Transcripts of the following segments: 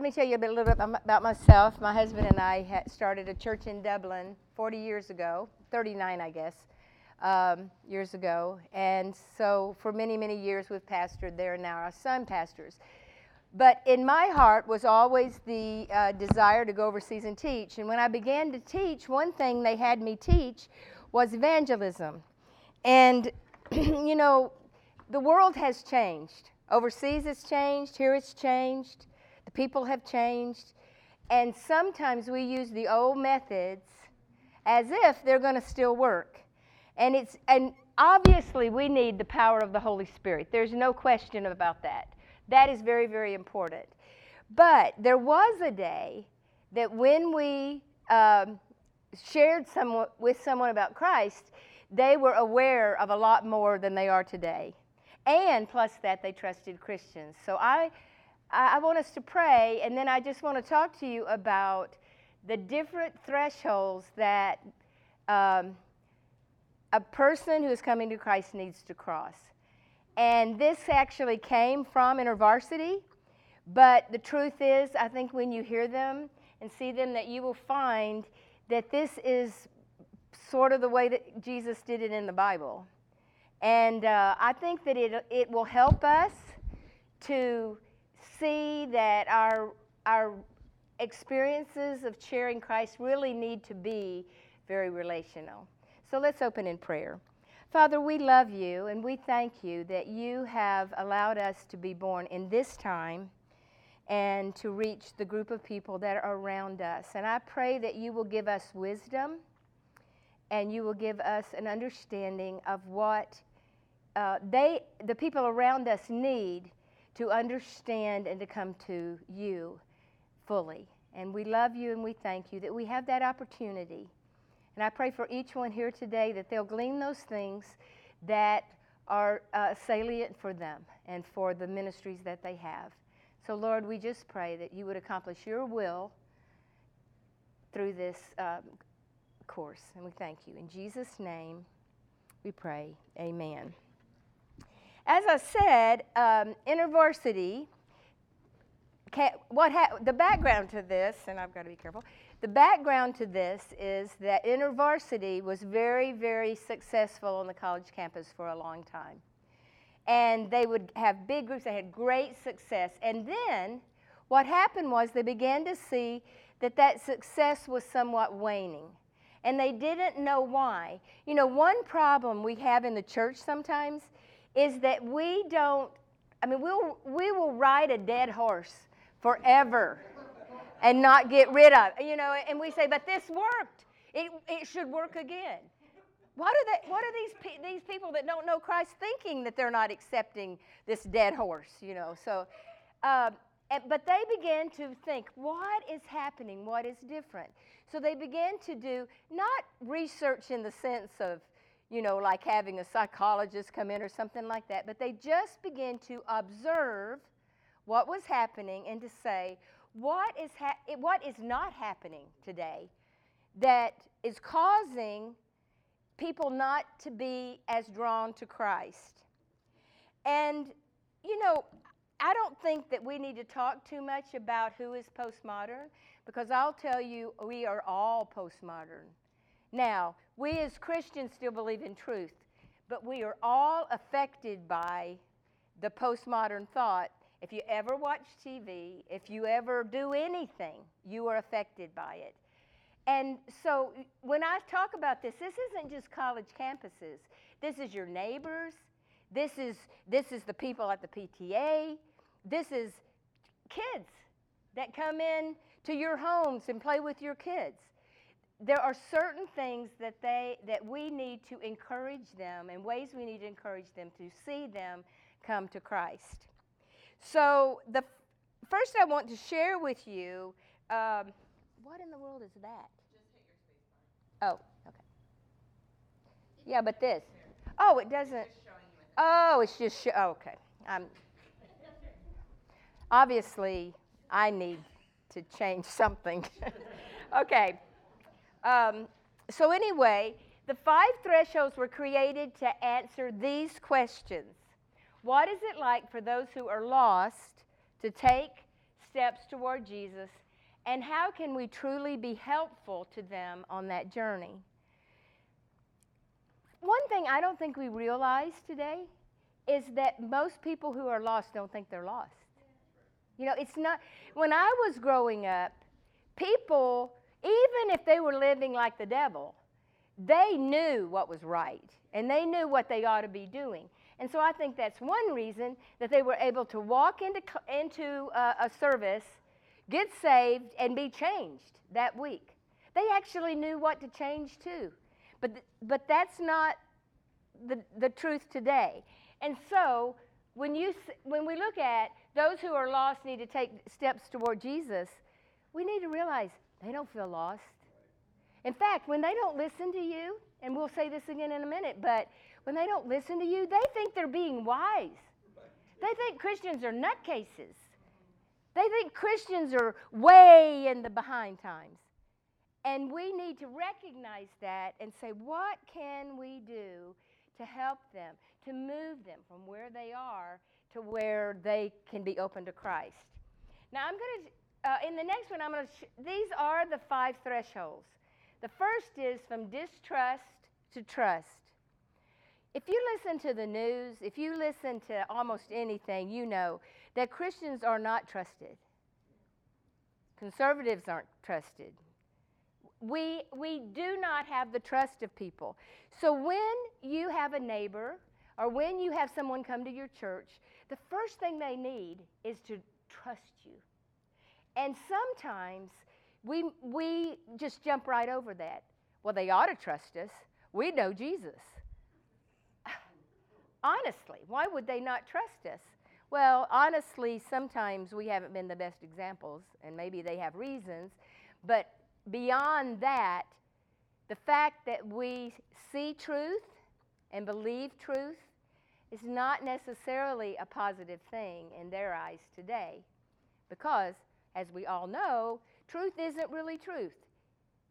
let me tell you a, bit, a little bit about myself. My husband and I started a church in Dublin 40 years ago, 39, I guess, um, years ago. And so for many, many years we've pastored there, and now our son pastors. But in my heart was always the uh, desire to go overseas and teach. And when I began to teach, one thing they had me teach was evangelism. And, you know, the world has changed. Overseas it's changed, here it's changed, people have changed. And sometimes we use the old methods as if they're going to still work. And it's and obviously we need the power of the Holy Spirit. There's no question about that. That is very, very important. But there was a day that when we um, shared some, with someone about Christ, they were aware of a lot more than they are today. And plus that, they trusted Christians. So I, I want us to pray, and then I just want to talk to you about the different thresholds that um, a person who is coming to Christ needs to cross. And this actually came from InterVarsity. But the truth is, I think when you hear them and see them, that you will find that this is sort of the way that Jesus did it in the Bible. And uh, I think that it, it will help us to see that our, our experiences of sharing Christ really need to be very relational. So let's open in prayer. Father, we love you and we thank you that you have allowed us to be born in this time and to reach the group of people that are around us. And I pray that you will give us wisdom and you will give us an understanding of what uh, they, the people around us need to understand and to come to you fully. And we love you and we thank you that we have that opportunity. And I pray for each one here today that they'll glean those things that are uh, salient for them and for the ministries that they have. So, Lord, we just pray that you would accomplish your will through this um, course. And we thank you. In Jesus' name, we pray. Amen. As I said, um, InterVarsity, what ha- the background to this, and I've got to be careful, the background to this is that InterVarsity was very, very successful on the college campus for a long time. And they would have big groups, they had great success. And then what happened was they began to see that that success was somewhat waning. And they didn't know why. You know, one problem we have in the church sometimes is that we don't, I mean, we'll, we will ride a dead horse forever and not get rid of. You know, and we say, but this worked. It, it should work again. What are, they, what are these, these people that don't know Christ thinking that they're not accepting this dead horse, you know? So, uh, but they began to think, what is happening? What is different? So they began to do not research in the sense of, you know, like having a psychologist come in or something like that, but they just begin to observe what was happening and to say, what is, ha- what is not happening today that is causing people not to be as drawn to Christ. And, you know, I don't think that we need to talk too much about who is postmodern because I'll tell you, we are all postmodern. Now, we as Christians still believe in truth, but we are all affected by the postmodern thought if you ever watch TV, if you ever do anything, you are affected by it. And so when I talk about this, this isn't just college campuses. This is your neighbors. This is, this is the people at the PTA. This is kids that come in to your homes and play with your kids. There are certain things that, they, that we need to encourage them and ways we need to encourage them to see them come to Christ. So, the first I want to share with you um, what in the world is that? Oh, okay. Yeah, but this. Oh, it doesn't. Oh, it's just. Oh, okay. Um, obviously, I need to change something. okay. Um, so, anyway, the five thresholds were created to answer these questions what is it like for those who are lost to take steps toward Jesus, and how can we truly be helpful to them on that journey? One thing I don't think we realize today is that most people who are lost don't think they're lost. You know, it's not, when I was growing up, people, even if they were living like the devil, they knew what was right and they knew what they ought to be doing. And so I think that's one reason that they were able to walk into, into a, service, get saved, and be changed that week. They actually knew what to change to. But, but that's not the, the truth today. And so when, you, when we look at those who are lost need to take steps toward Jesus, we need to realize they don't feel lost. In fact, when they don't listen to you, and we'll say this again in a minute, but when they don't listen to you, they think they're being wise. They think Christians are nutcases. They think Christians are way in the behind times. And we need to recognize that and say, what can we do to help them, to move them from where they are to where they can be open to Christ? Now, I'm going to, uh, in the next one, I'm going to, sh- these are the five thresholds. The first is from distrust to trust. If you listen to the news, if you listen to almost anything, you know that Christians are not trusted. Conservatives aren't trusted. We, we do not have the trust of people. So when you have a neighbor or when you have someone come to your church, the first thing they need is to trust you. And sometimes we, we just jump right over that. Well, they ought to trust us. We know Jesus. honestly, why would they not trust us? Well, honestly, sometimes we haven't been the best examples, and maybe they have reasons. But beyond that, the fact that we see truth and believe truth is not necessarily a positive thing in their eyes today. Because, as we all know, truth isn't really truth.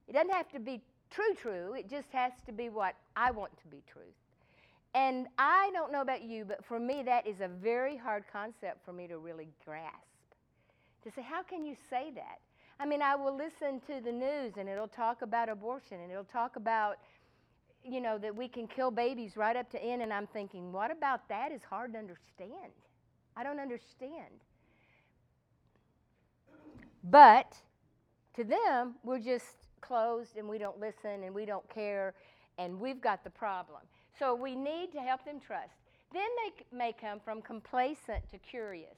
It doesn't have to be true, true. It just has to be what I want to be truth. And I don't know about you, but for me, that is a very hard concept for me to really grasp. To say, how can you say that? I mean, I will listen to the news and it'll talk about abortion and it'll talk about, you know, that we can kill babies right up to end. And I'm thinking, what about that is hard to understand? I don't understand. But to them, we're just closed and we don't listen and we don't care and we've got the problem. So we need to help them trust. Then they may come from complacent to curious.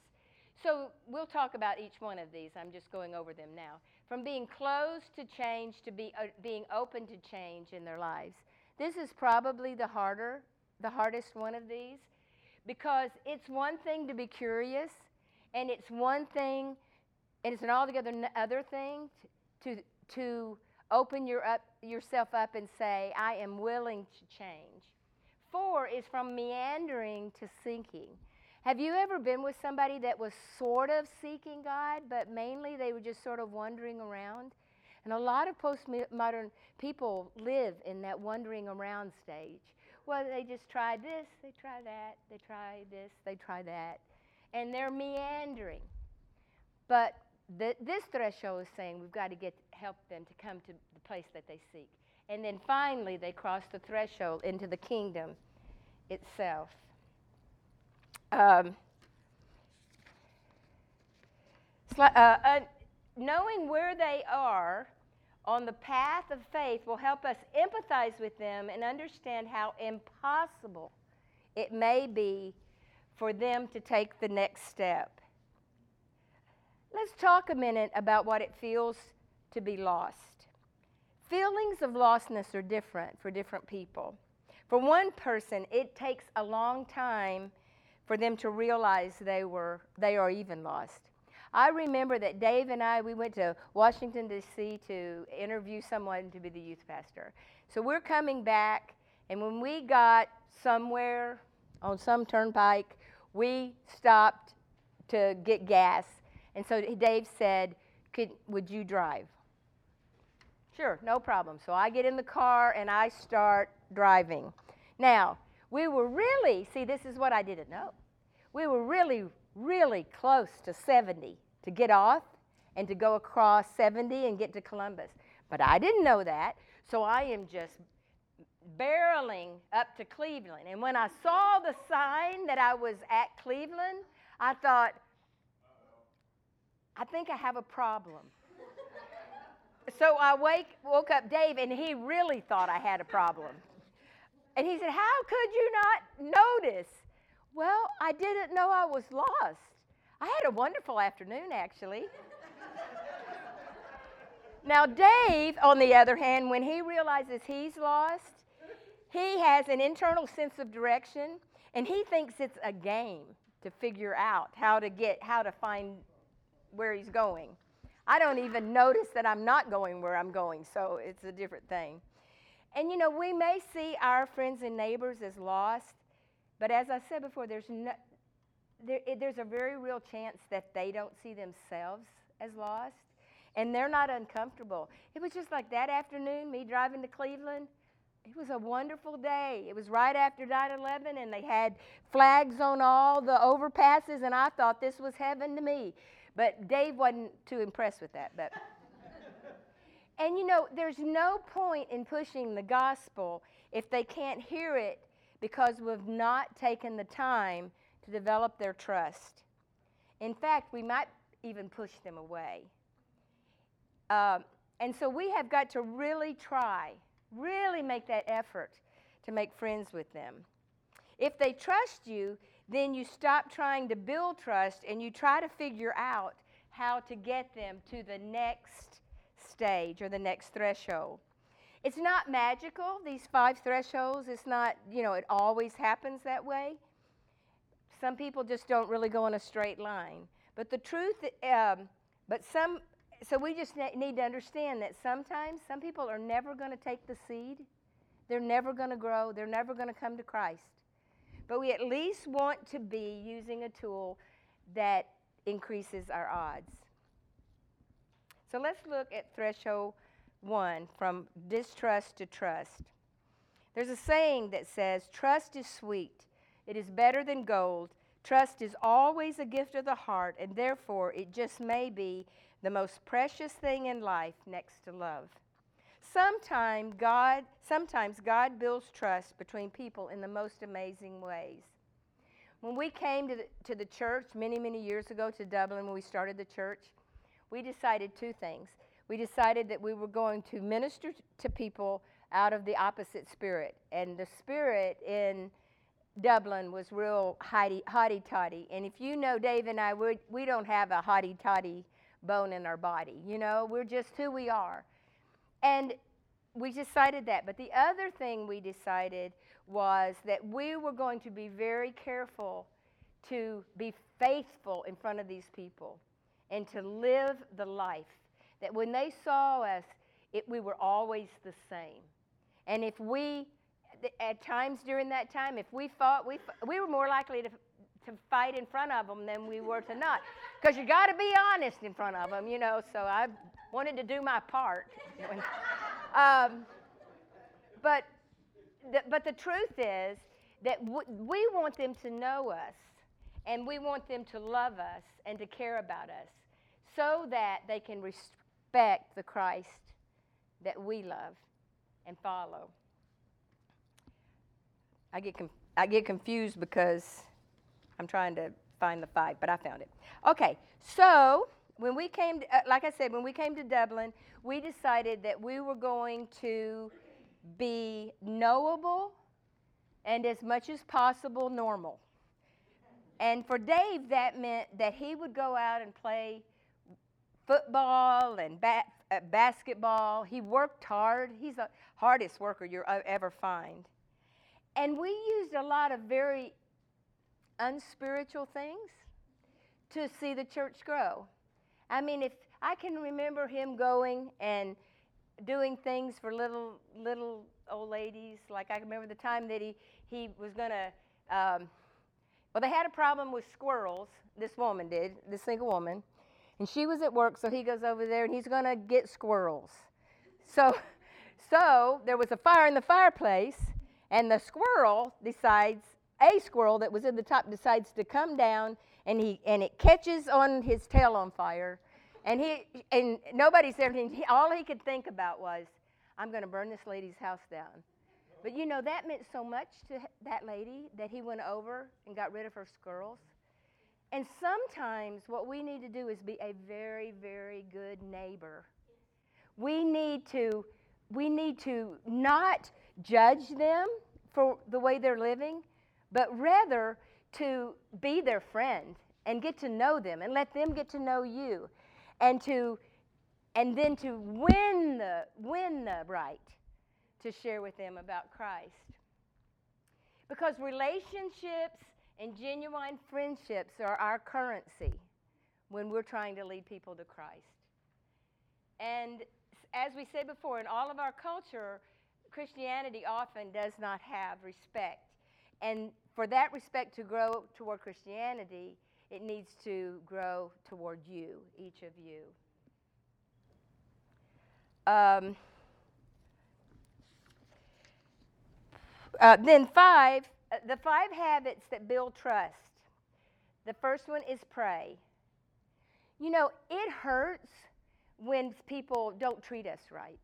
So we'll talk about each one of these. I'm just going over them now. From being closed to change to be, uh, being open to change in their lives. This is probably the harder, the hardest one of these because it's one thing to be curious and it's one thing and it's an altogether other thing to, to, open your up, yourself up and say, I am willing to change. Four is from meandering to seeking. Have you ever been with somebody that was sort of seeking God, but mainly they were just sort of wandering around? And a lot of postmodern people live in that wandering around stage. Well, they just try this, they try that, they try this, they try that. And they're meandering. But the, this threshold is saying we've got to get help them to come to the place that they seek. And then finally, they cross the threshold into the kingdom itself. Um, uh, uh, knowing where they are on the path of faith will help us empathize with them and understand how impossible it may be for them to take the next step. Let's talk a minute about what it feels to be lost. Feelings of lostness are different for different people. For one person, it takes a long time for them to realize they were they are even lost. I remember that Dave and I we went to Washington D.C. to interview someone to be the youth pastor. So we're coming back, and when we got somewhere on some turnpike, we stopped to get gas, and so Dave said, "Would you drive?" Sure, no problem. So I get in the car and I start driving. Now, we were really, see, this is what I didn't know. We were really, really close to 70 to get off and to go across 70 and get to Columbus. But I didn't know that, so I am just barreling up to Cleveland. And when I saw the sign that I was at Cleveland, I thought, I think I have a problem. so I wake, woke up Dave, and he really thought I had a problem. And he said, How could you not notice? Well, I didn't know I was lost. I had a wonderful afternoon, actually. now, Dave, on the other hand, when he realizes he's lost, he has an internal sense of direction, and he thinks it's a game to figure out how to get, how to find where he's going. I don't even notice that I'm not going where I'm going, so it's a different thing. And you know, we may see our friends and neighbors as lost, but as I said before, there's, no, there, there's a very real chance that they don't see themselves as lost, and they're not uncomfortable. It was just like that afternoon, me driving to Cleveland. It was a wonderful day. It was right after 9 11, and they had flags on all the overpasses, and I thought this was heaven to me. But Dave wasn't too impressed with that. But and you know, there's no point in pushing the gospel if they can't hear it because we've not taken the time to develop their trust. In fact, we might even push them away. Um, and so we have got to really try Really make that effort to make friends with them. If they trust you, then you stop trying to build trust and you try to figure out how to get them to the next stage or the next threshold. It's not magical, these five thresholds. It's not, you know, it always happens that way. Some people just don't really go in a straight line. But the truth, um, but some so we just need to understand that sometimes some people are never going to take the seed. They're never going to grow. They're never going to come to Christ. But we at least want to be using a tool that increases our odds. So let's look at threshold one from distrust to trust. There's a saying that says, Trust is sweet, it is better than gold. Trust is always a gift of the heart, and therefore it just may be the most precious thing in life next to love. Sometime God, sometimes God builds trust between people in the most amazing ways. When we came to the, to the church many, many years ago to Dublin, when we started the church, we decided two things. We decided that we were going to minister to people out of the opposite spirit. And the spirit in Dublin was real hotty toddy. And if you know Dave and I, we, don't have a hotty toddy bone in our body. You know, we're just who we are. And we decided that. But the other thing we decided was that we were going to be very careful to be faithful in front of these people and to live the life that when they saw us, it, we were always the same. And if we, at times during that time, if we fought, we, we were more likely to to fight in front of them than we were to not. Because you got to be honest in front of them, you know. So I wanted to do my part. um, but, the, but the truth is that w- we want them to know us, and we want them to love us and to care about us, so that they can respect the Christ that we love and follow. I get com- I get confused because I'm trying to find the five, but I found it. Okay, so when we came, to, uh, like I said, when we came to Dublin, we decided that we were going to be knowable and as much as possible normal. And for Dave, that meant that he would go out and play football and ba- uh, basketball. He worked hard. He's the hardest worker you'll ever find. And we used a lot of very unspiritual things to see the church grow. I mean, if I can remember him going and doing things for little little old ladies, like I remember the time that he he was gonna. Um, well, they had a problem with squirrels. This woman did, this single woman, and she was at work, so he goes over there and he's gonna get squirrels. So, so there was a fire in the fireplace, and the squirrel decides a squirrel that was in the top decides to come down and he and it catches on his tail on fire, and he and nobody said anything. He, all he could think about was, "I'm going to burn this lady's house down." But you know that meant so much to that lady that he went over and got rid of her squirrels. And sometimes what we need to do is be a very, very good neighbor. We need to we need to not judge them for the way they're living, but rather to be their friend and get to know them and let them get to know you and to and then to win the win the right to share with them about Christ. Because relationships and genuine friendships are our currency when we're trying to lead people to Christ. And as we said before, in all of our culture, Christianity often does not have respect. And for that respect to grow toward Christianity, it needs to grow toward you, each of you. Um, uh, then, five, uh, the five habits that build trust. The first one is pray. You know, it hurts when people don't treat us right.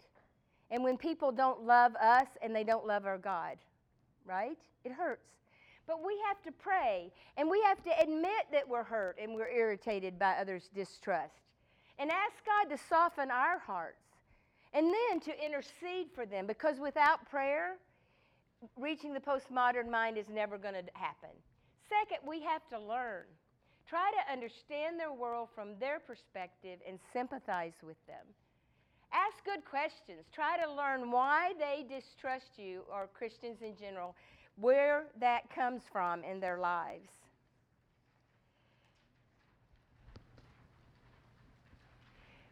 And when people don't love us and they don't love our God, right? It hurts. But we have to pray and we have to admit that we're hurt and we're irritated by others' distrust and ask God to soften our hearts and then to intercede for them because without prayer, reaching the postmodern mind is never going to happen. Second, we have to learn. Try to understand their world from their perspective and sympathize with them. Ask good questions. Try to learn why they distrust you or Christians in general, where that comes from in their lives.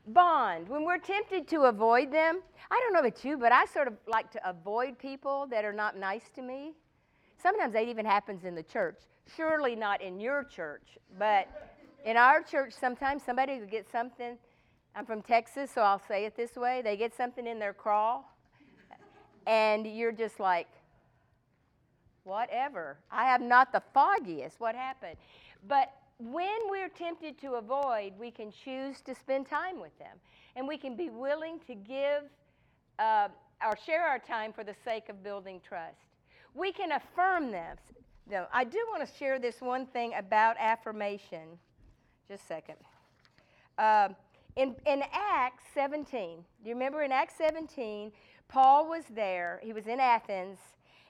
Bond. When we're tempted to avoid them, I don't know about you, but I sort of like to avoid people that are not nice to me. Sometimes that even happens in the church. Surely not in your church, but in our church, sometimes somebody will get something. I'm from Texas, so I'll say it this way they get something in their craw, and you're just like, whatever. I have not the foggiest. What happened? But when we're tempted to avoid, we can choose to spend time with them. And we can be willing to give uh, or share our time for the sake of building trust. We can affirm them. No, I do want to share this one thing about affirmation. Just a second. Uh, in, in Acts 17, do you remember in Acts 17, Paul was there, he was in Athens,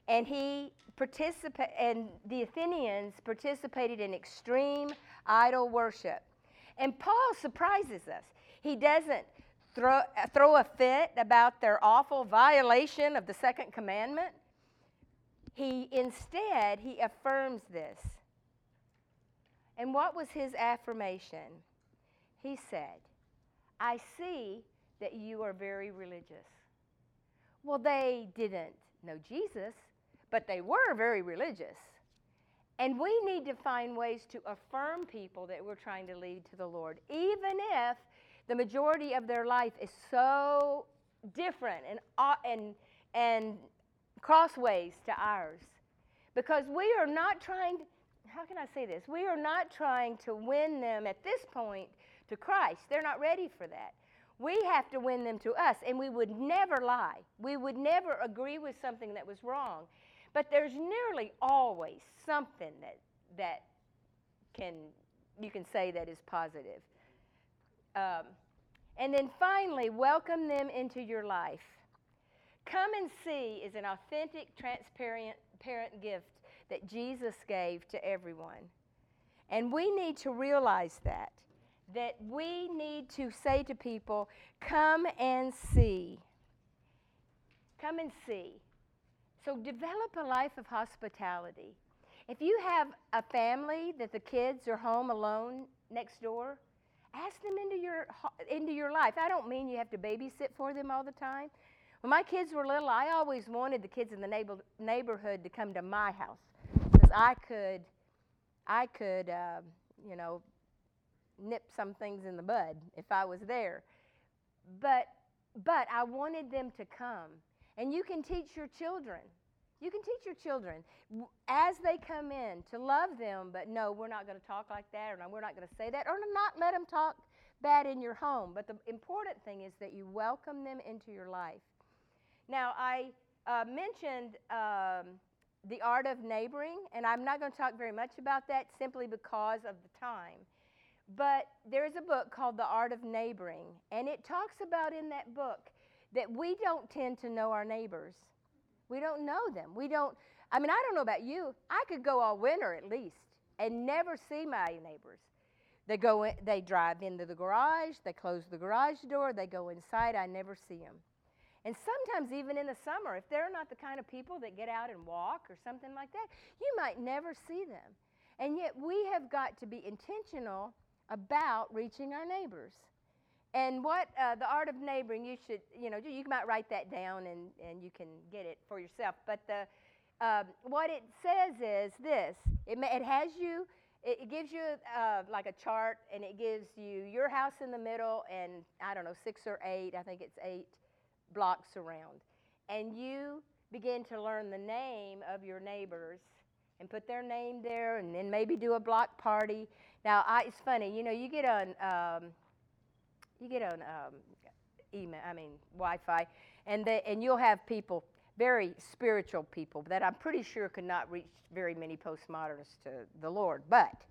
and he participated, and the Athenians participated in extreme idol worship. And Paul surprises us. He doesn't throw, throw a fit about their awful violation of the second commandment. He instead he affirms this. And what was his affirmation? He said, I see that you are very religious. Well, they didn't know Jesus, but they were very religious. And we need to find ways to affirm people that we're trying to lead to the Lord, even if the majority of their life is so different and, uh, and, and crossways to ours. Because we are not trying, how can I say this? We are not trying to win them at this point to Christ. They're not ready for that. We have to win them to us, and we would never lie. We would never agree with something that was wrong. But there's nearly always something that, that can, you can say that is positive. Um, and then finally, welcome them into your life. Come and see is an authentic, transparent parent gift that Jesus gave to everyone. And we need to realize that. That we need to say to people, come and see. Come and see. So develop a life of hospitality. If you have a family that the kids are home alone next door, ask them into your into your life. I don't mean you have to babysit for them all the time. When my kids were little, I always wanted the kids in the neighbor, neighborhood to come to my house because I could, I could, uh, you know, nip some things in the bud if I was there. But, but I wanted them to come, and you can teach your children You can teach your children as they come in to love them, but no, we're not going to talk like that, or no, we're not going to say that, or not let them talk bad in your home. But the important thing is that you welcome them into your life. Now, I uh, mentioned um, the art of neighboring, and I'm not going to talk very much about that simply because of the time. But there's a book called The Art of Neighboring, and it talks about in that book that we don't tend to know our neighbors. We don't know them. We don't, I mean, I don't know about you. I could go all winter at least and never see my neighbors. They go in, they drive into the garage, they close the garage door, they go inside, I never see them. And sometimes even in the summer, if they're not the kind of people that get out and walk or something like that, you might never see them. And yet we have got to be intentional about reaching our neighbors. And what uh, the art of neighboring, you should, you know, you might write that down and, and you can get it for yourself. But the, uh, what it says is this it, it has you, it, it gives you uh, like a chart and it gives you your house in the middle and I don't know, six or eight, I think it's eight blocks around. And you begin to learn the name of your neighbors and put their name there and then maybe do a block party. Now, I, it's funny, you know, you get on. Um, you get on um, email, I mean Wi-Fi, and they, and you'll have people, very spiritual people that I'm pretty sure could not reach very many postmodernists to the Lord, but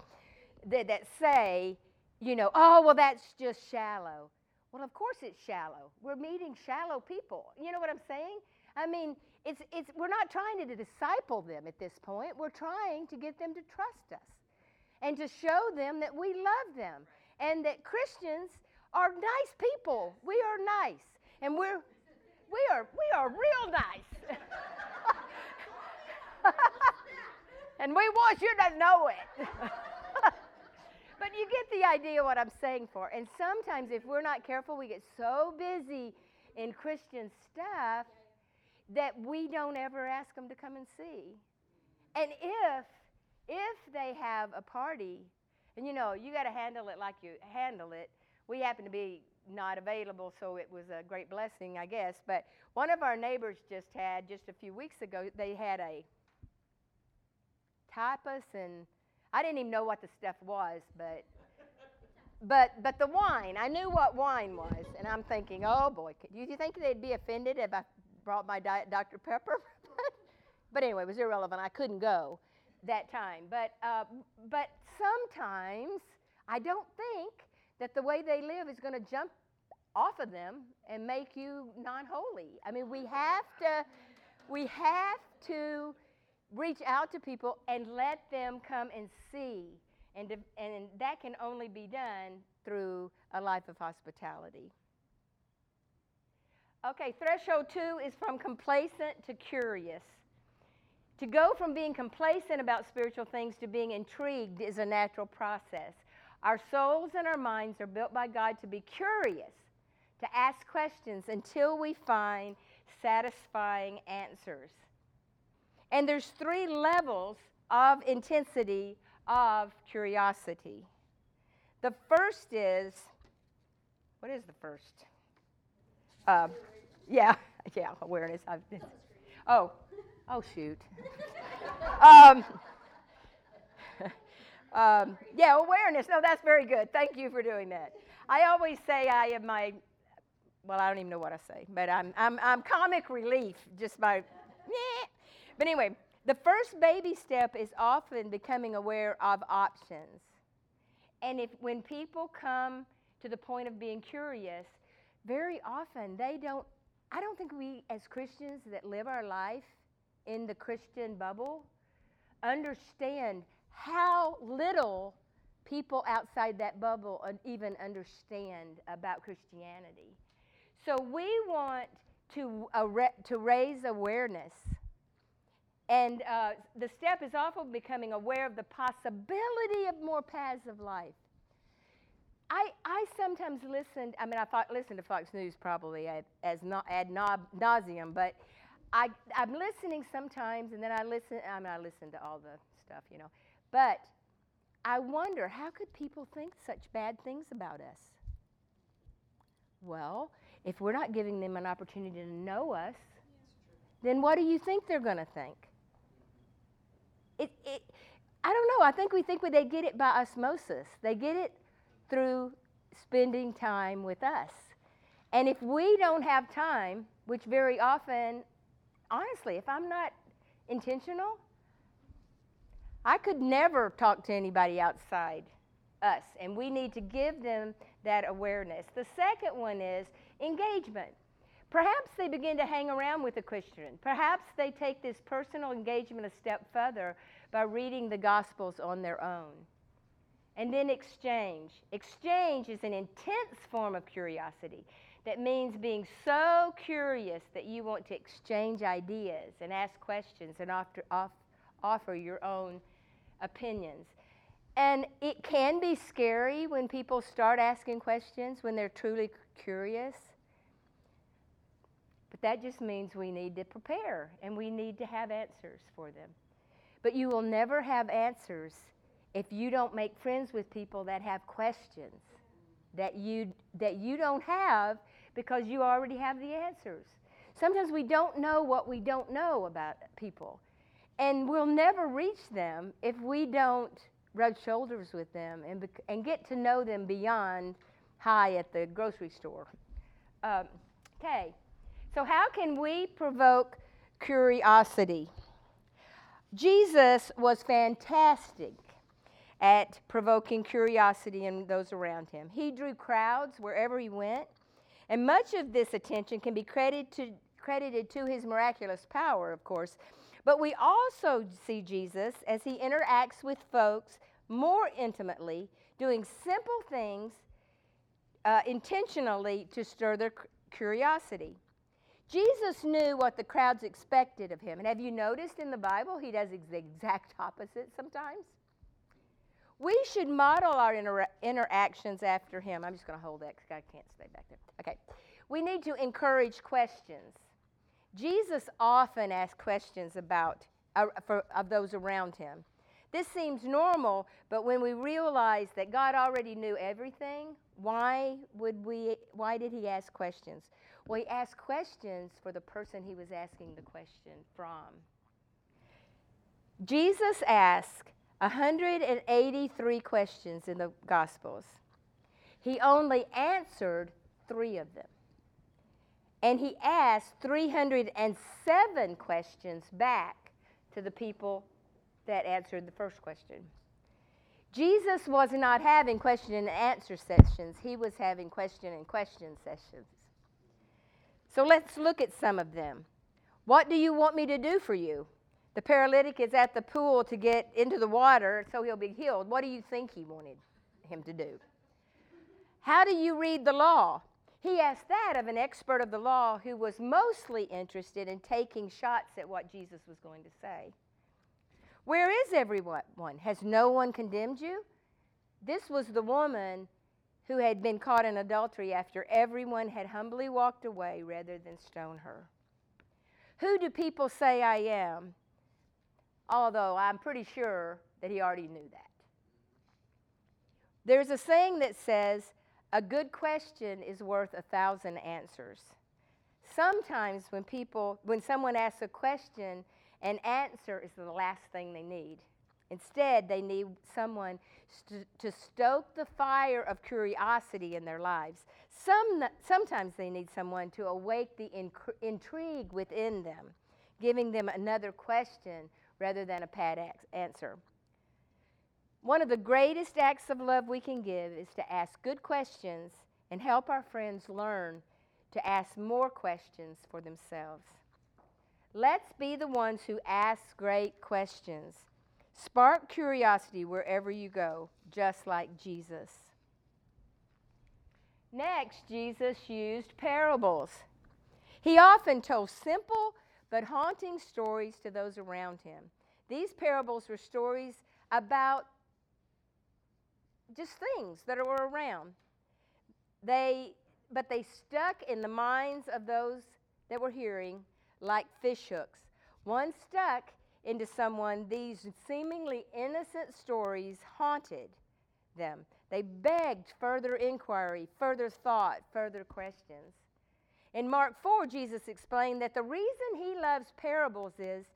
that, that say, you know, oh well that's just shallow. Well, of course it's shallow. We're meeting shallow people. You know what I'm saying? I mean, it's, it's, we're not trying to disciple them at this point. We're trying to get them to trust us and to show them that we love them and that Christians are nice people. We are nice. And we're we are we are real nice. and we want you to know it. but you get the idea what I'm saying for. And sometimes if we're not careful, we get so busy in Christian stuff that we don't ever ask them to come and see. And if if they have a party, and you know, you got to handle it like you handle it we happened to be not available, so it was a great blessing, I guess. But one of our neighbors just had, just a few weeks ago, they had a tapas, and I didn't even know what the stuff was, but. But, but the wine, I knew what wine was, and I'm thinking, oh boy, do you think they'd be offended if I brought my Diet Dr. Pepper? but anyway, it was irrelevant. I couldn't go that time. But, uh, but sometimes I don't think that the way they live is going to jump off of them and make you non-holy. I mean, we have to we have to reach out to people and let them come and see. And, and that can only be done through a life of hospitality. Okay, threshold two is from complacent to curious. To go from being complacent about spiritual things to being intrigued is a natural process. Our souls and our minds are built by God to be curious, to ask questions until we find satisfying answers. And there's three levels of intensity of curiosity. The first is, what is the first? Uh, yeah, yeah, awareness. I've, oh, oh shoot. um, um, yeah, awareness. No, that's very good. Thank you for doing that. I always say I am my, well, I don't even know what I say, but I'm, I'm, I'm comic relief just by, yeah. But anyway, the first baby step is often becoming aware of options. And if when people come to the point of being curious, very often they don't, I don't think we as Christians that live our life in the Christian bubble understand how little people outside that bubble even understand about Christianity. So we want to, uh, to raise awareness. And uh, the step is often becoming aware of the possibility of more paths of life. I, I sometimes listen, I mean, I fo- listen to Fox News probably as not ad nauseum, but I, I'm listening sometimes, and then I listen, I mean, I listen to all the stuff, you know. But I wonder how could people think such bad things about us? Well, if we're not giving them an opportunity to know us, then what do you think they're going to think? It, it, I don't know. I think we think they get it by osmosis. They get it through spending time with us. And if we don't have time, which very often, honestly, if I'm not intentional, I could never talk to anybody outside us. And we need to give them that awareness. The second one is engagement. Perhaps they begin to hang around with a Christian. Perhaps they take this personal engagement a step further by reading the Gospels on their own. And then exchange. Exchange is an intense form of curiosity that means being so curious that you want to exchange ideas and ask questions and offer, offer your own opinions. And it can be scary when people start asking questions when they're truly curious. But that just means we need to prepare and we need to have answers for them. But you will never have answers if you don't make friends with people that have questions that you that you don't have because you already have the answers. Sometimes we don't know what we don't know about people. And we'll never reach them if we don't rub shoulders with them and, and get to know them beyond hi at the grocery store. Um, okay, so how can we provoke curiosity? Jesus was fantastic at provoking curiosity in those around him. He drew crowds wherever he went, and much of this attention can be credited to, credited to his miraculous power, of course. But we also see Jesus as he interacts with folks more intimately, doing simple things uh, intentionally to stir their curiosity. Jesus knew what the crowds expected of him. And have you noticed in the Bible he does the exact opposite sometimes? We should model our inter- interactions after him. I'm just going to hold that because I can't stay back there. Okay. We need to encourage questions. Jesus often asked questions about uh, for, of those around him. This seems normal, but when we realize that God already knew everything, why would we why did he ask questions? Well, he asked questions for the person he was asking the question from. Jesus asked 183 questions in the Gospels. He only answered three of them. And he asked 307 questions back to the people that answered the first question. Jesus was not having question and answer sessions, he was having question and question sessions. So let's look at some of them. What do you want me to do for you? The paralytic is at the pool to get into the water so he'll be healed. What do you think he wanted him to do? How do you read the law? He asked that of an expert of the law who was mostly interested in taking shots at what Jesus was going to say. Where is everyone? Has no one condemned you? This was the woman who had been caught in adultery after everyone had humbly walked away rather than stone her. Who do people say I am? Although I'm pretty sure that he already knew that. There's a saying that says, a good question is worth a thousand answers. Sometimes when people, when someone asks a question, an answer is the last thing they need. Instead, they need someone st- to stoke the fire of curiosity in their lives. Some, sometimes they need someone to awake the inc- intrigue within them, giving them another question rather than a pat answer. One of the greatest acts of love we can give is to ask good questions and help our friends learn to ask more questions for themselves. Let's be the ones who ask great questions. Spark curiosity wherever you go, just like Jesus. Next, Jesus used parables. He often told simple but haunting stories to those around him. These parables were stories about just things that were around. They, but they stuck in the minds of those that were hearing like fish hooks. Once stuck into someone, these seemingly innocent stories haunted them. They begged further inquiry, further thought, further questions. In Mark 4, Jesus explained that the reason he loves parables is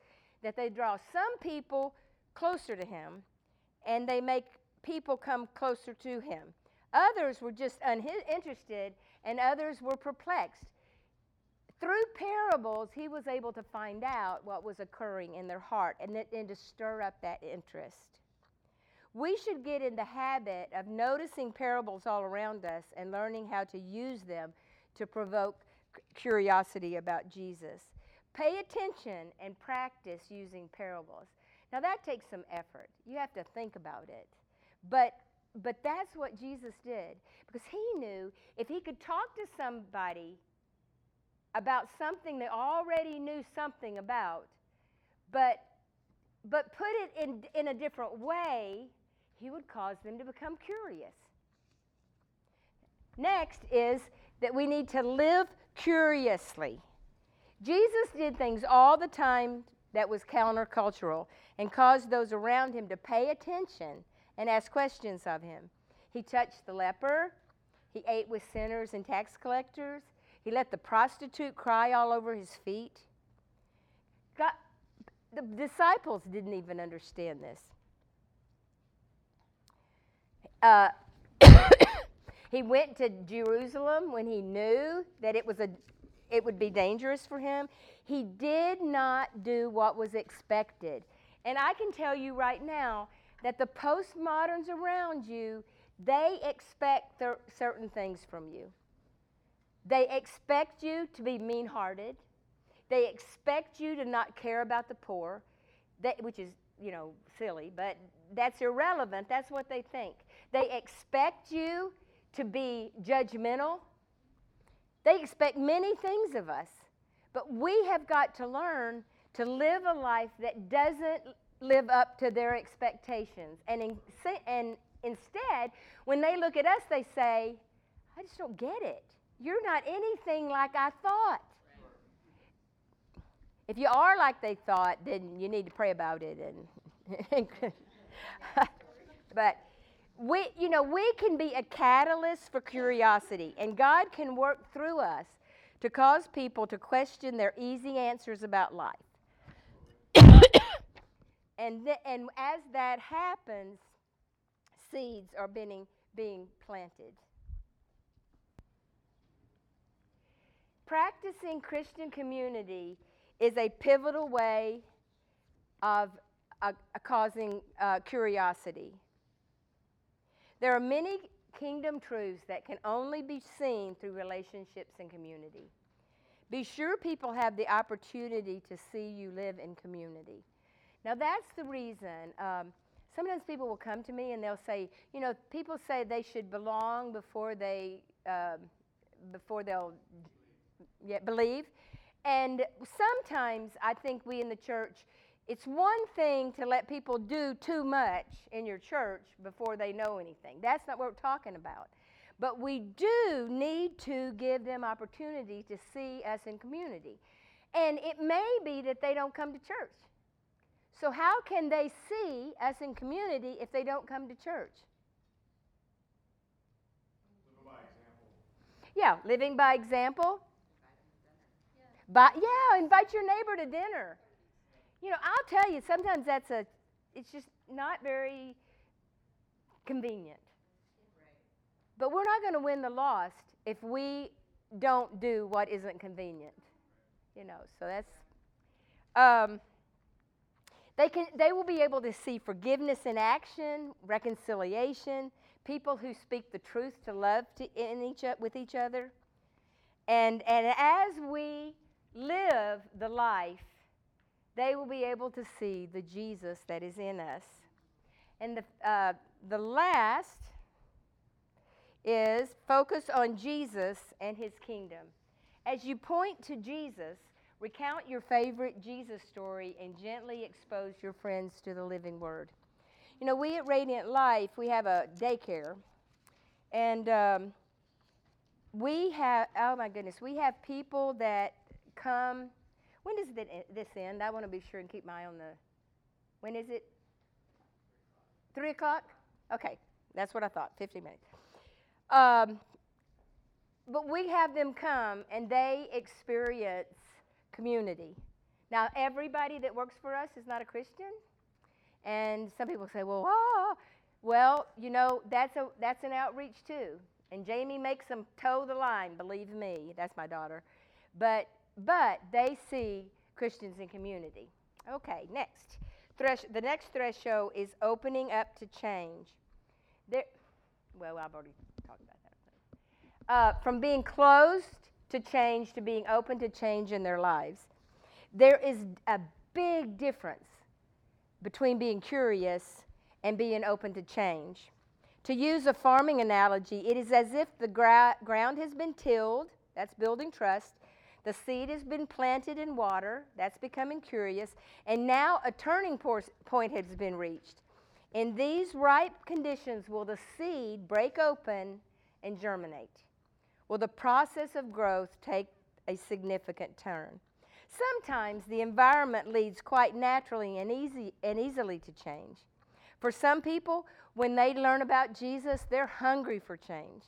that they draw some people closer to him and they make people come closer to him. Others were just uninterested and others were perplexed. Through parables, he was able to find out what was occurring in their heart and, and to stir up that interest. We should get in the habit of noticing parables all around us and learning how to use them to provoke curiosity about Jesus. Pay attention and practice using parables. Now that takes some effort. You have to think about it. But but that's what Jesus did because he knew if he could talk to somebody about something they already knew something about, but but put it in in a different way, he would cause them to become curious. Next is that we need to live curiously. Jesus did things all the time that was countercultural and caused those around him to pay attention and ask questions of him. He touched the leper, he ate with sinners and tax collectors, he let the prostitute cry all over his feet. God, the disciples didn't even understand this. Uh, he went to Jerusalem when he knew that it was a it would be dangerous for him. He did not do what was expected. And I can tell you right now that the postmoderns around you, they expect certain things from you. They expect you to be mean hearted. They expect you to not care about the poor, which is, you know, silly, but that's irrelevant. That's what they think. They expect you to be judgmental. They expect many things of us. But we have got to learn to live a life that doesn't live up to their expectations. And, in, and instead, when they look at us, they say, I just don't get it. You're not anything like I thought. If you are like they thought, then you need to pray about it. And but we, you know, we can be a catalyst for curiosity, and God can work through us to cause people to question their easy answers about life. And, th- and as that happens, seeds are being, being planted. Practicing Christian community is a pivotal way of uh, causing uh, curiosity. There are many kingdom truths that can only be seen through relationships and community. Be sure people have the opportunity to see you live in community. Now, that's the reason. Um, sometimes people will come to me and they'll say, you know, people say they should belong before they um, before they'll yeah, believe. And sometimes I think we in the church it's one thing to let people do too much in your church before they know anything. That's not what we're talking about. But we do need to give them opportunity to see us in community. And it may be that they don't come to church. So, how can they see us in community if they don't come to church? Yeah, living by example. By, yeah, invite your neighbor to dinner. You know, I'll tell you, sometimes that's a, it's just not very convenient. But we're not going to win the lost if we don't do what isn't convenient. You know, so that's, um, they, can, they will be able to see forgiveness in action, reconciliation, people who speak the truth to love to, in each, with each other. And, and as we live the life they will be able to see the Jesus that is in us. And the, uh, the last is focus on Jesus and his kingdom. As you point to Jesus, recount your favorite Jesus story and gently expose your friends to the living word. You know, we at Radiant Life, we have a daycare, and um, we have, oh my goodness, we have people that come when does this end? I want to be sure and keep my eye on the. When is it? Three o'clock? Okay, that's what I thought. 50 minutes. Um, but we have them come and they experience community. Now, everybody that works for us is not a Christian. And some people say, well, ah. Well, you know, that's, a, that's an outreach too. And Jamie makes them toe the line, believe me. That's my daughter. But, but they see Christians in community. Okay, next. Thresh, the next threshold is opening up to change. There, well, I've already talked about that. Uh, from being closed to change to being open to change in their lives. There is a big difference between being curious and being open to change. To use a farming analogy, it is as if the gra- ground has been tilled, that's building trust, the seed has been planted in water, that's becoming curious, and now a turning point has been reached. In these ripe conditions, will the seed break open and germinate? Will the process of growth take a significant turn? Sometimes the environment leads quite naturally and, easy, and easily to change. For some people, when they learn about Jesus, they're hungry for change.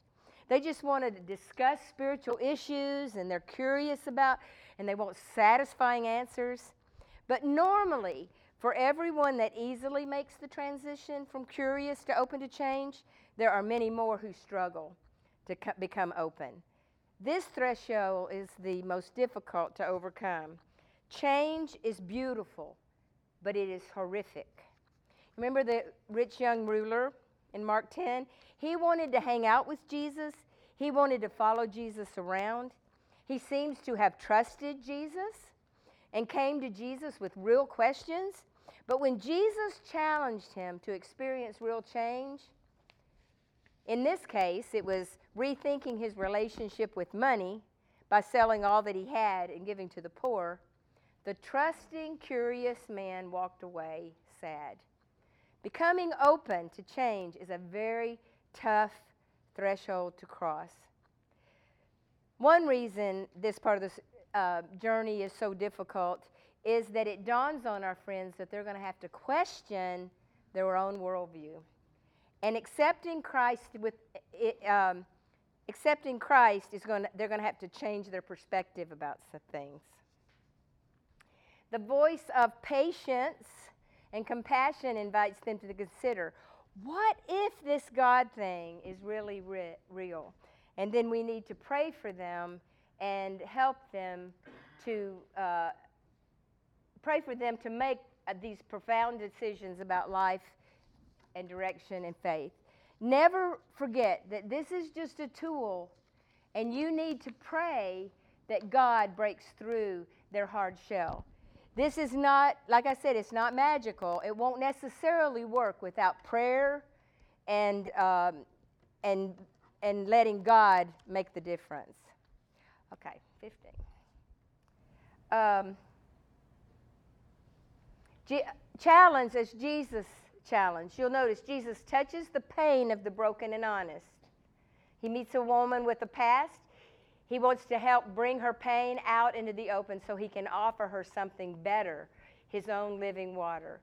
They just want to discuss spiritual issues and they're curious about and they want satisfying answers. But normally, for everyone that easily makes the transition from curious to open to change, there are many more who struggle to co- become open. This threshold is the most difficult to overcome. Change is beautiful, but it is horrific. Remember the rich young ruler in Mark 10? He wanted to hang out with Jesus, he wanted to follow Jesus around. He seems to have trusted Jesus and came to Jesus with real questions. But when Jesus challenged him to experience real change, in this case, it was rethinking his relationship with money by selling all that he had and giving to the poor. The trusting, curious man walked away sad. Becoming open to change is a very tough threshold to cross. One reason this part of the uh, journey is so difficult is that it dawns on our friends that they're going to have to question their own worldview. And accepting Christ with um, accepting Christ is going to, they're going to have to change their perspective about some things. The voice of patience and compassion invites them to consider what if this God thing is really re- real? And then we need to pray for them and help them to uh, pray for them to make uh, these profound decisions about life and direction and faith. Never forget that this is just a tool, and you need to pray that God breaks through their hard shell. This is not, like I said, it's not magical. It won't necessarily work without prayer and, um, and, and letting God make the difference. Okay, 15. Um, challenge as Jesus challenged. You'll notice Jesus touches the pain of the broken and honest. He meets a woman with a past. He wants to help bring her pain out into the open so he can offer her something better, his own living water.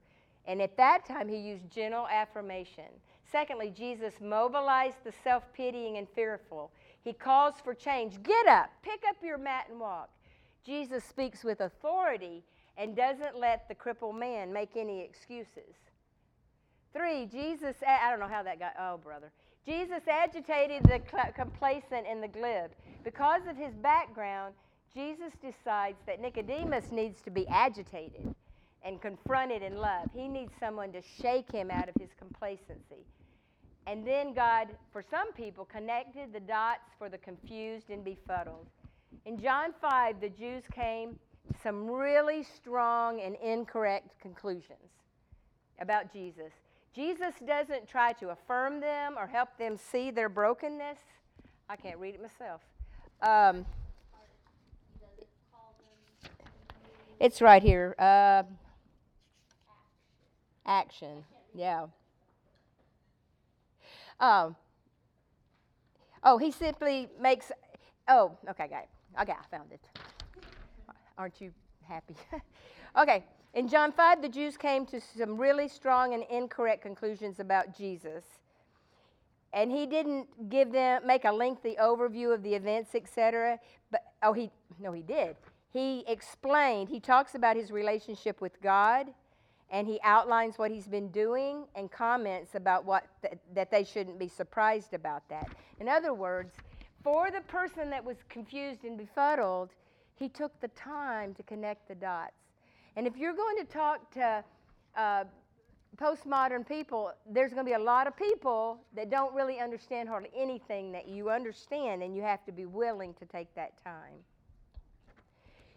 And at that time, he used gentle affirmation. Secondly, Jesus mobilized the self pitying and fearful. He calls for change. Get up, pick up your mat, and walk. Jesus speaks with authority and doesn't let the crippled man make any excuses. Three, Jesus, I don't know how that got, oh, brother. Jesus agitated the complacent and the glib. Because of his background, Jesus decides that Nicodemus needs to be agitated and confronted in love. He needs someone to shake him out of his complacency. And then God, for some people, connected the dots for the confused and befuddled. In John 5, the Jews came to some really strong and incorrect conclusions about Jesus. Jesus doesn't try to affirm them or help them see their brokenness. I can't read it myself. Um, it's right here. Uh, action. Yeah. Um, oh, he simply makes. Oh, okay, got it. Okay, I found it. Aren't you happy? okay, in John 5, the Jews came to some really strong and incorrect conclusions about Jesus. and he didn't give them make a lengthy overview of the events, etc. But oh, he no, he did. He explained. He talks about his relationship with God, and he outlines what he's been doing and comments about what th- that they shouldn't be surprised about that. In other words, for the person that was confused and befuddled, he took the time to connect the dots. And if you're going to talk to uh, postmodern people, there's going to be a lot of people that don't really understand hardly anything that you understand, and you have to be willing to take that time.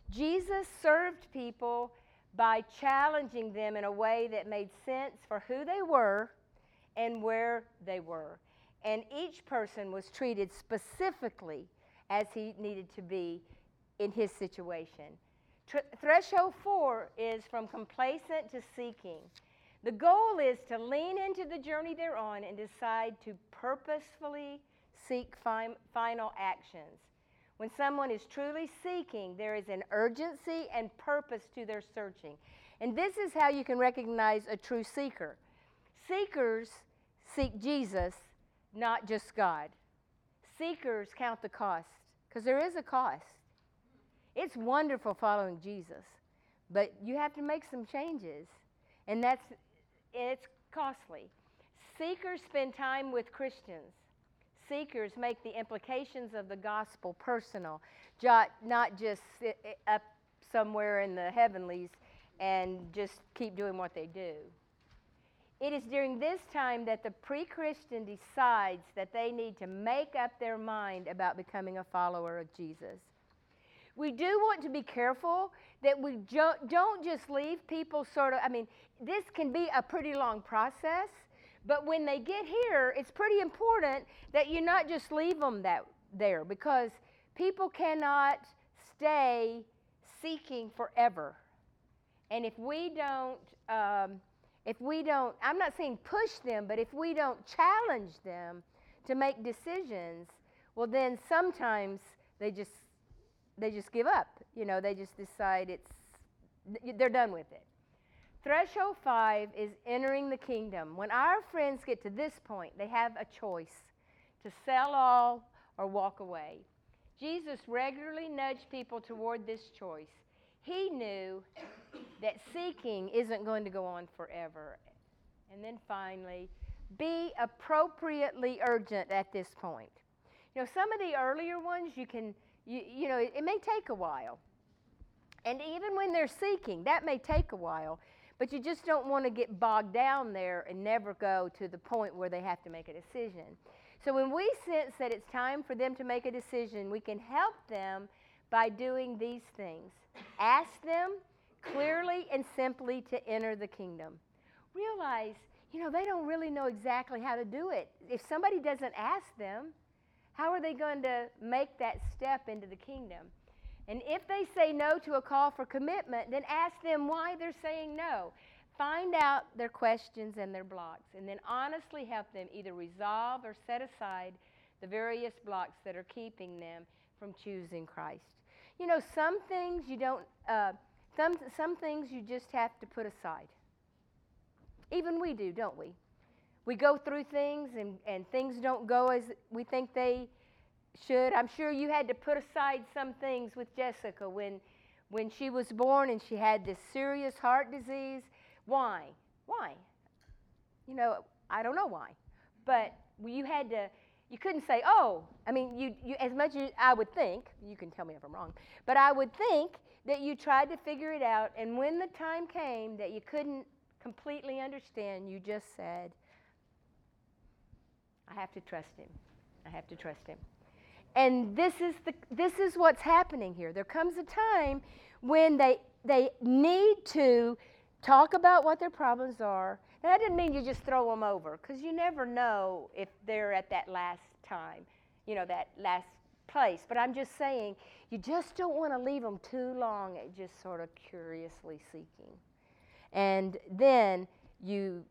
Jesus served people by challenging them in a way that made sense for who they were and where they were. And each person was treated specifically as he needed to be in his situation. Threshold four is from complacent to seeking. The goal is to lean into the journey they're on and decide to purposefully seek fi- final actions. When someone is truly seeking, there is an urgency and purpose to their searching. And this is how you can recognize a true seeker. Seekers seek Jesus, not just God. Seekers count the cost, because there is a cost. It's wonderful following Jesus, but you have to make some changes, and that's it's costly. Seekers spend time with Christians. Seekers make the implications of the gospel personal, not just sit eh, up somewhere in the heavenlies and just keep doing what they do. It is during this time that the pre Christian decides that they need to make up their mind about becoming a follower of Jesus. We do want to be careful that we don't just leave people sort of, I mean, this can be a pretty long process, but when they get here, it's pretty important that you not just leave them that, there because people cannot stay seeking forever. And if we don't, um, if we don't, I'm not saying push them, but if we don't challenge them to make decisions, well, then sometimes they just they just give up. You know, they just decide it's they're done with it. Threshold five is entering the kingdom. When our friends get to this point, they have a choice to sell all or walk away. Jesus regularly nudged people toward this choice. He knew that seeking isn't going to go on forever. And then finally, be appropriately urgent at this point. You know, some of the earlier ones you can you, you know, it, it may take a while. And even when they're seeking, that may take a while. But you just don't want to get bogged down there and never go to the point where they have to make a decision. So when we sense that it's time for them to make a decision, we can help them by doing these things. Ask them clearly and simply to enter the kingdom. Realize, you know, they don't really know exactly how to do it. If somebody doesn't ask them, how are they going to make that step into the kingdom? And if they say no to a call for commitment, then ask them why they're saying no. Find out their questions and their blocks, and then honestly help them either resolve or set aside the various blocks that are keeping them from choosing Christ. You know, some things you don't, uh, some, some things you just have to put aside. Even we do, don't we? We go through things and, and things don't go as we think they should. I'm sure you had to put aside some things with Jessica when, when she was born and she had this serious heart disease. Why? Why? You know, I don't know why. But you had to, you couldn't say, oh, I mean, you, you, as much as I would think, you can tell me if I'm wrong, but I would think that you tried to figure it out, and when the time came that you couldn't completely understand, you just said, I have to trust him. I have to trust him. And this is, the, this is what's happening here. There comes a time when they, they need to talk about what their problems are. And that doesn't mean you just throw them over, because you never know if they're at that last time, you know, that last place. But I'm just saying, you just don't want to leave them too long at just sort of curiously seeking. And then you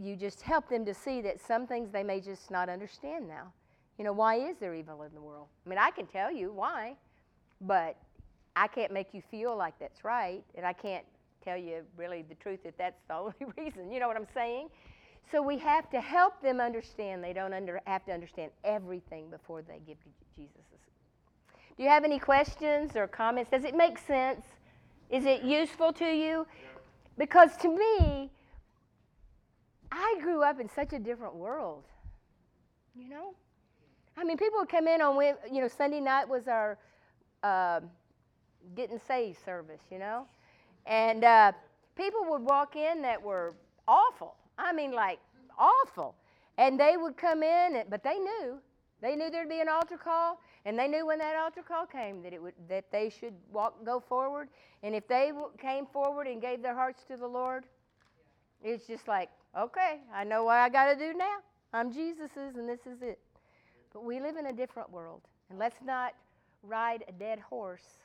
you just help them to see that some things they may just not understand now. You know, why is there evil in the world? I mean, I can tell you why, but I can't make you feel like that's right, and I can't tell you really the truth that that's the only reason. You know what I'm saying? So we have to help them understand. They don't under, have to understand everything before they give Jesus. Do you have any questions or comments? Does it make sense? Is it useful to you? Because to me, I grew up in such a different world. You know? I mean, people would come in on, you know, Sunday night was our uh, getting saved service, you know? And uh, people would walk in that were awful. I mean, like awful. And they would come in, but they knew. They knew there'd be an altar call, and they knew when that altar call came that it would that they should walk go forward. And if they w- came forward and gave their hearts to the Lord, it's just like, okay, I know what I got to do now. I'm Jesus's, and this is it. But we live in a different world, and let's not ride a dead horse.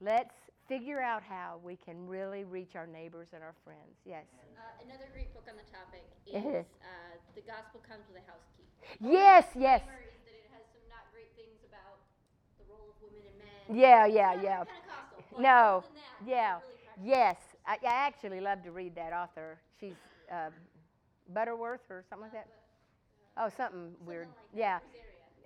Let's figure out how we can really reach our neighbors and our friends. Yes. Uh, another great book on the topic is uh, The Gospel Comes with a House Key. Yes, yes. Is that it has some not great things about the role of women and men. Yeah, yeah, yeah. Pentecostal, no. That, yeah. Really yes. I, I, actually love to read that author. She's uh, Butterworth or something like that. Oh, something, something weird. Like yeah.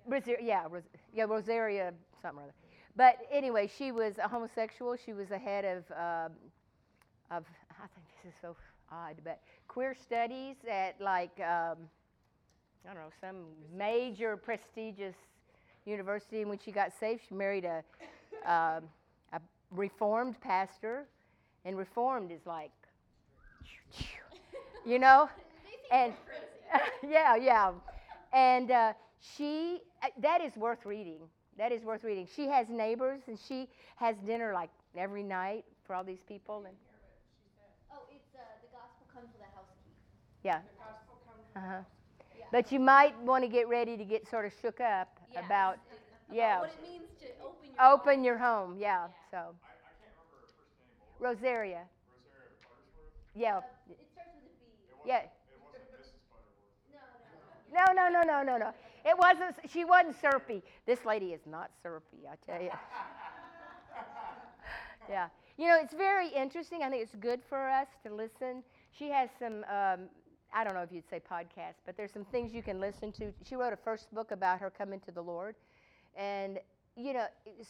Rosaria. yeah, Ros- yeah, Rosaria, something or other. But anyway, she was a homosexual. She was the head of, um, of I think this is so odd, but queer studies at like, um, I don't know, some major prestigious university. And when she got saved, she married a, um, a reformed pastor. And reformed is like, you know? and yeah, yeah. And uh, she, uh, that is worth reading. That is worth reading. She has neighbors, and she has dinner like every night for all these people. And oh, it's uh, the gospel comes with a house key. Yeah. Uh-huh. Yeah. But you might want to get ready to get sort of shook up yeah, about, it's, it's yeah. About what it means to open your open home. your home. Yeah. yeah. So. I, I can't remember her first name. What Rosaria. Rosaria Buttersworth? Yeah. Yeah. It wasn't Mrs. Butterworth. No, no. No, no, no, no, no, no. It wasn't. She wasn't syrupy. This lady is not syrupy. I tell you. yeah. You know, it's very interesting. I think it's good for us to listen. She has some. Um, I don't know if you'd say podcast, but there's some things you can listen to. She wrote a first book about her coming to the Lord, and you know,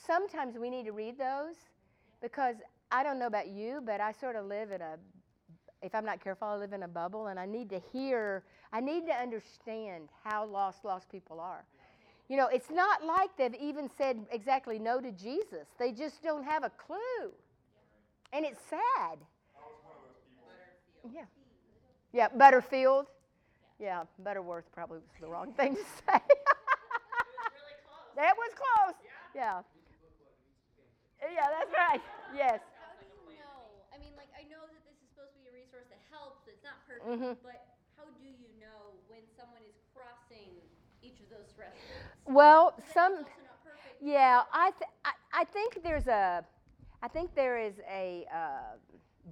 sometimes we need to read those because I don't know about you, but I sort of live in a if I'm not careful, I live in a bubble, and I need to hear, I need to understand how lost, lost people are. You know, it's not like they've even said exactly no to Jesus. They just don't have a clue. And it's sad. Yeah. Yeah, Butterfield. Yeah, Butterworth probably was the wrong thing to say. that was close. Yeah. Yeah, that's right. Yes. How do you know? I mean, like, I know that this is supposed to be a resource that helps. It's not perfect, Mhm. but how do you know when someone is crossing each of those thresholds? Well, Because some. it's also not perfect. Yeah, I, th- I, I think there's a, I think there is a uh,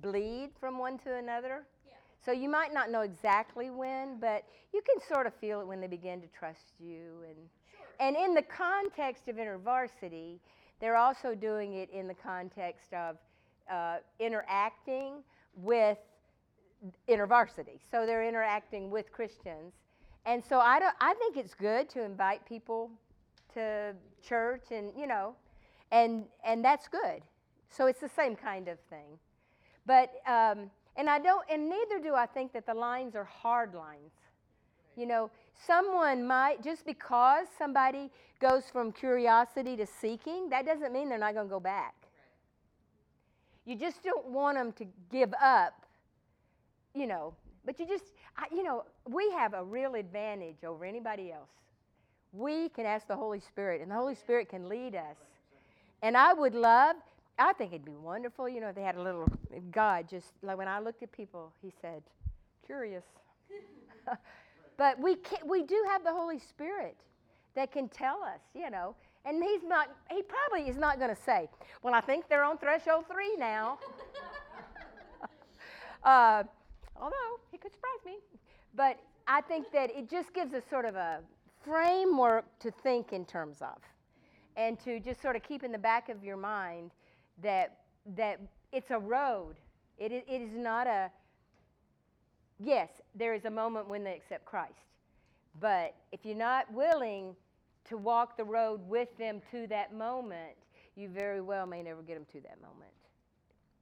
bleed from one to another. Yeah. So you might not know exactly when, but you can sort of feel it when they begin to trust you. And, Sure. and in the context of InterVarsity, they're also doing it in the context of uh, interacting with InterVarsity. So they're interacting with Christians. And so I, don't, I think it's good to invite people to church and, you know, and, and that's good. So it's the same kind of thing. But, um, and I don't, and neither do I think that the lines are hard lines. You know, someone might, just because somebody goes from curiosity to seeking, that doesn't mean they're not going to go back. You just don't want them to give up, you know, but you just, I, you know, we have a real advantage over anybody else. We can ask the Holy Spirit, and the Holy Spirit can lead us. And I would love, I think it'd be wonderful, you know, if they had a little, God just, like when I looked at people, He said, curious. but we, can, we do have the Holy Spirit that can tell us, you know. And he's not, he probably is not going to say, well, I think they're on threshold three now. uh, although he could surprise me. But I think that it just gives us sort of a framework to think in terms of and to just sort of keep in the back of your mind that, that it's a road. It it is not a, yes, there is a moment when they accept Christ. But if you're not willing to walk the road with them to that moment, you very well may never get them to that moment.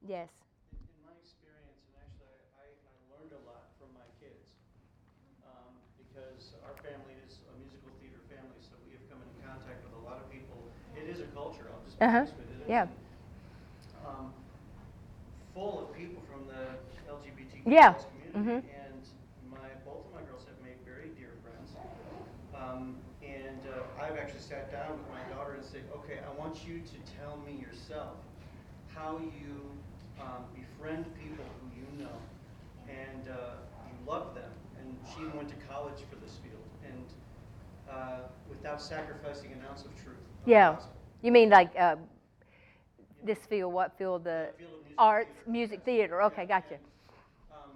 Yes. In, in my experience, and actually I, I learned a lot from my kids, um, because our family is a musical theater family, so we have come into contact with a lot of people. It is a culture, I'll just be Uh-huh. honest with. Yeah. Um, full of people from the LGBTQ Yeah. community, Mhm. and my, both of my girls have made very dear friends. Um, and uh, I've actually sat down with my daughter and said, okay, I want you to tell me yourself how you um, befriend people who you know and uh, you love them. And she went to college for this field, and uh, without sacrificing an ounce of truth. Yeah. You mean like uh, this field, what field? The field of music arts, theater. music theater. Okay, Yeah, gotcha. And, um,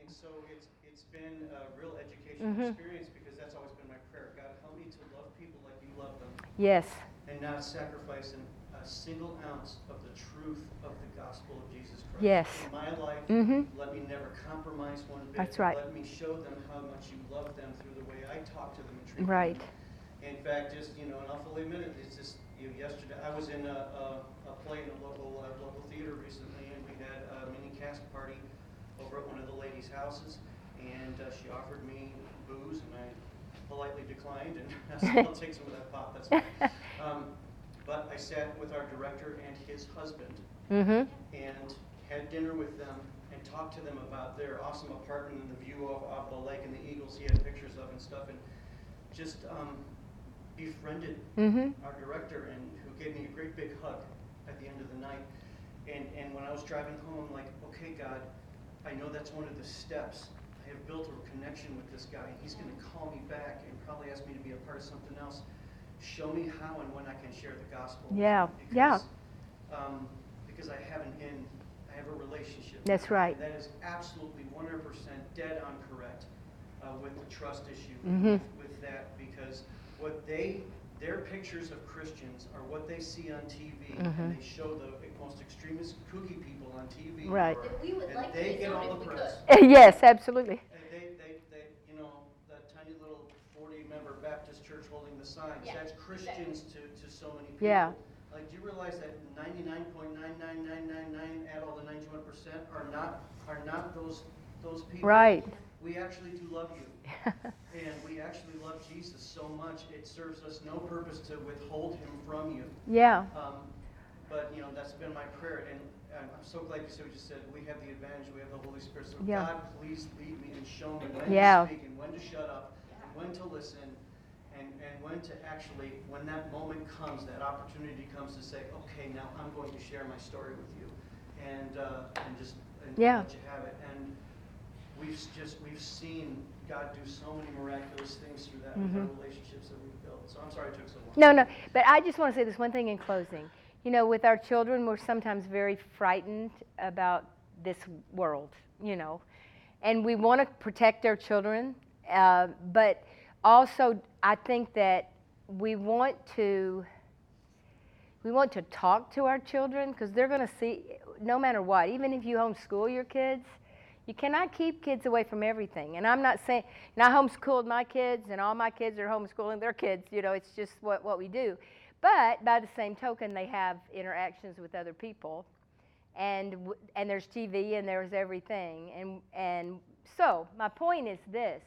and so it's, it's been a real educational Mhm. experience because that's always been my prayer. God, help me to love people like you love them Yes. and not sacrifice an, a single ounce of the truth of the gospel of Jesus Christ. Yes. In my life, Mhm. let me never compromise one bit. That's right. Let me show them how much you love them through the way I talk to them and treat Right. them. In fact, just, you know, and I'll fully admit it, it's just, you know, yesterday, I was in a, a, a play in a local, uh, local theater recently, and we had a mini cast party over at one of the ladies' houses, and uh, she offered me booze, and I politely declined, and I said, I'll take some of that pop, that's fine. Um, but I sat with our director and his husband, Mm-hmm. and had dinner with them, and talked to them about their awesome apartment and the view of, of the lake and the eagles he had pictures of and stuff, and just, um, befriended Mm-hmm. our director and who gave me a great big hug at the end of the night. And, and when I was driving home, I'm like, okay, God, I know that's one of the steps. I have built a connection with this guy. He's going to call me back and probably ask me to be a part of something else. Show me how and when I can share the gospel. Yeah, him yeah. Because, um, because I have an in, I have a relationship. That's right. That is absolutely 100% dead on correct uh, with the trust issue Mhm. with that because what they their pictures of Christians are what they see on TV, Mhm. and they show the most extremist kooky people on TV. Right. or- That we would and like they be get all the press. yes, absolutely. And they, they, they, you know, that tiny little forty-member Baptist church holding the signs, Yeah, that's Christians to, to so many people. Yeah. Like, do you realize that ninety-nine point nine nine nine nine nine, add all the ninety-one percent, are not, are not those, those people? Right. We actually do love you. And we actually love Jesus so much, it serves us no purpose to withhold him from you. yeah. Um, But, you know, that's been my prayer, and and I'm so glad you said what you said. We have the advantage, we have the Holy Spirit. So Yeah. God, please lead me and show me when Yeah. to speak and when to shut up, and when to listen, and, and when to actually, when that moment comes, that opportunity comes to say, okay, now I'm going to share my story with you. And, uh, and just, and Yeah. let you have it. And we've just, we've seen God do so many miraculous things through that with our Mhm. relationships that we've built. So I'm sorry it took so long. No, no. But I just want to say this one thing in closing. You know, with our children, we're sometimes very frightened about this world, you know, and we want to protect our children, uh, but also I think that we want to we want to talk to our children because they're going to see no matter what even if you homeschool your kids you cannot keep kids away from everything. And i'm not saying and i homeschooled my kids and all my kids are homeschooling their kids you know it's just what, what we do. But by the same token they have interactions with other people and and there's tv and there's everything. And and so my point is this.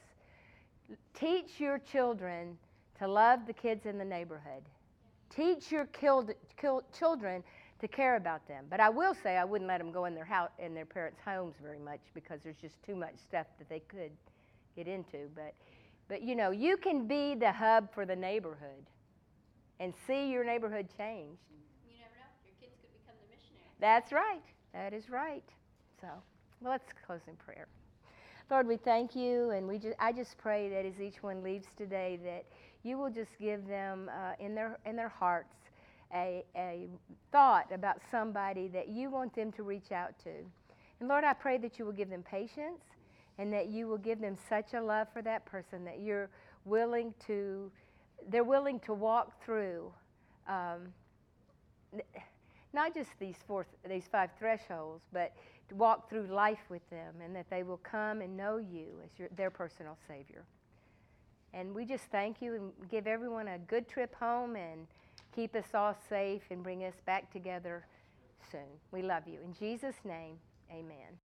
Teach your children to love the kids in the neighborhood. Teach your killed, kill, children to care about them. But I will say I wouldn't let them go in their house, in their parents' homes very much because there's just too much stuff that they could get into. But, but you know, you can be the hub for the neighborhood and see your neighborhood change. You never know. Your kids could become the missionary. That's right. That is right. So, well, let's close in prayer. Lord, we thank you, and we just, I just pray that as each one leaves today, that you will just give them uh, in their in their hearts a, a thought about somebody that you want them to reach out to. And Lord, I pray that you will give them patience, and that you will give them such a love for that person that you're willing to, they're willing to walk through. Um, not just these four these five thresholds but to walk through life with them and that they will come and know you as your, their personal Savior. And we just thank you and give everyone a good trip home and keep us all safe and bring us back together soon. We love you. In Jesus' name, amen.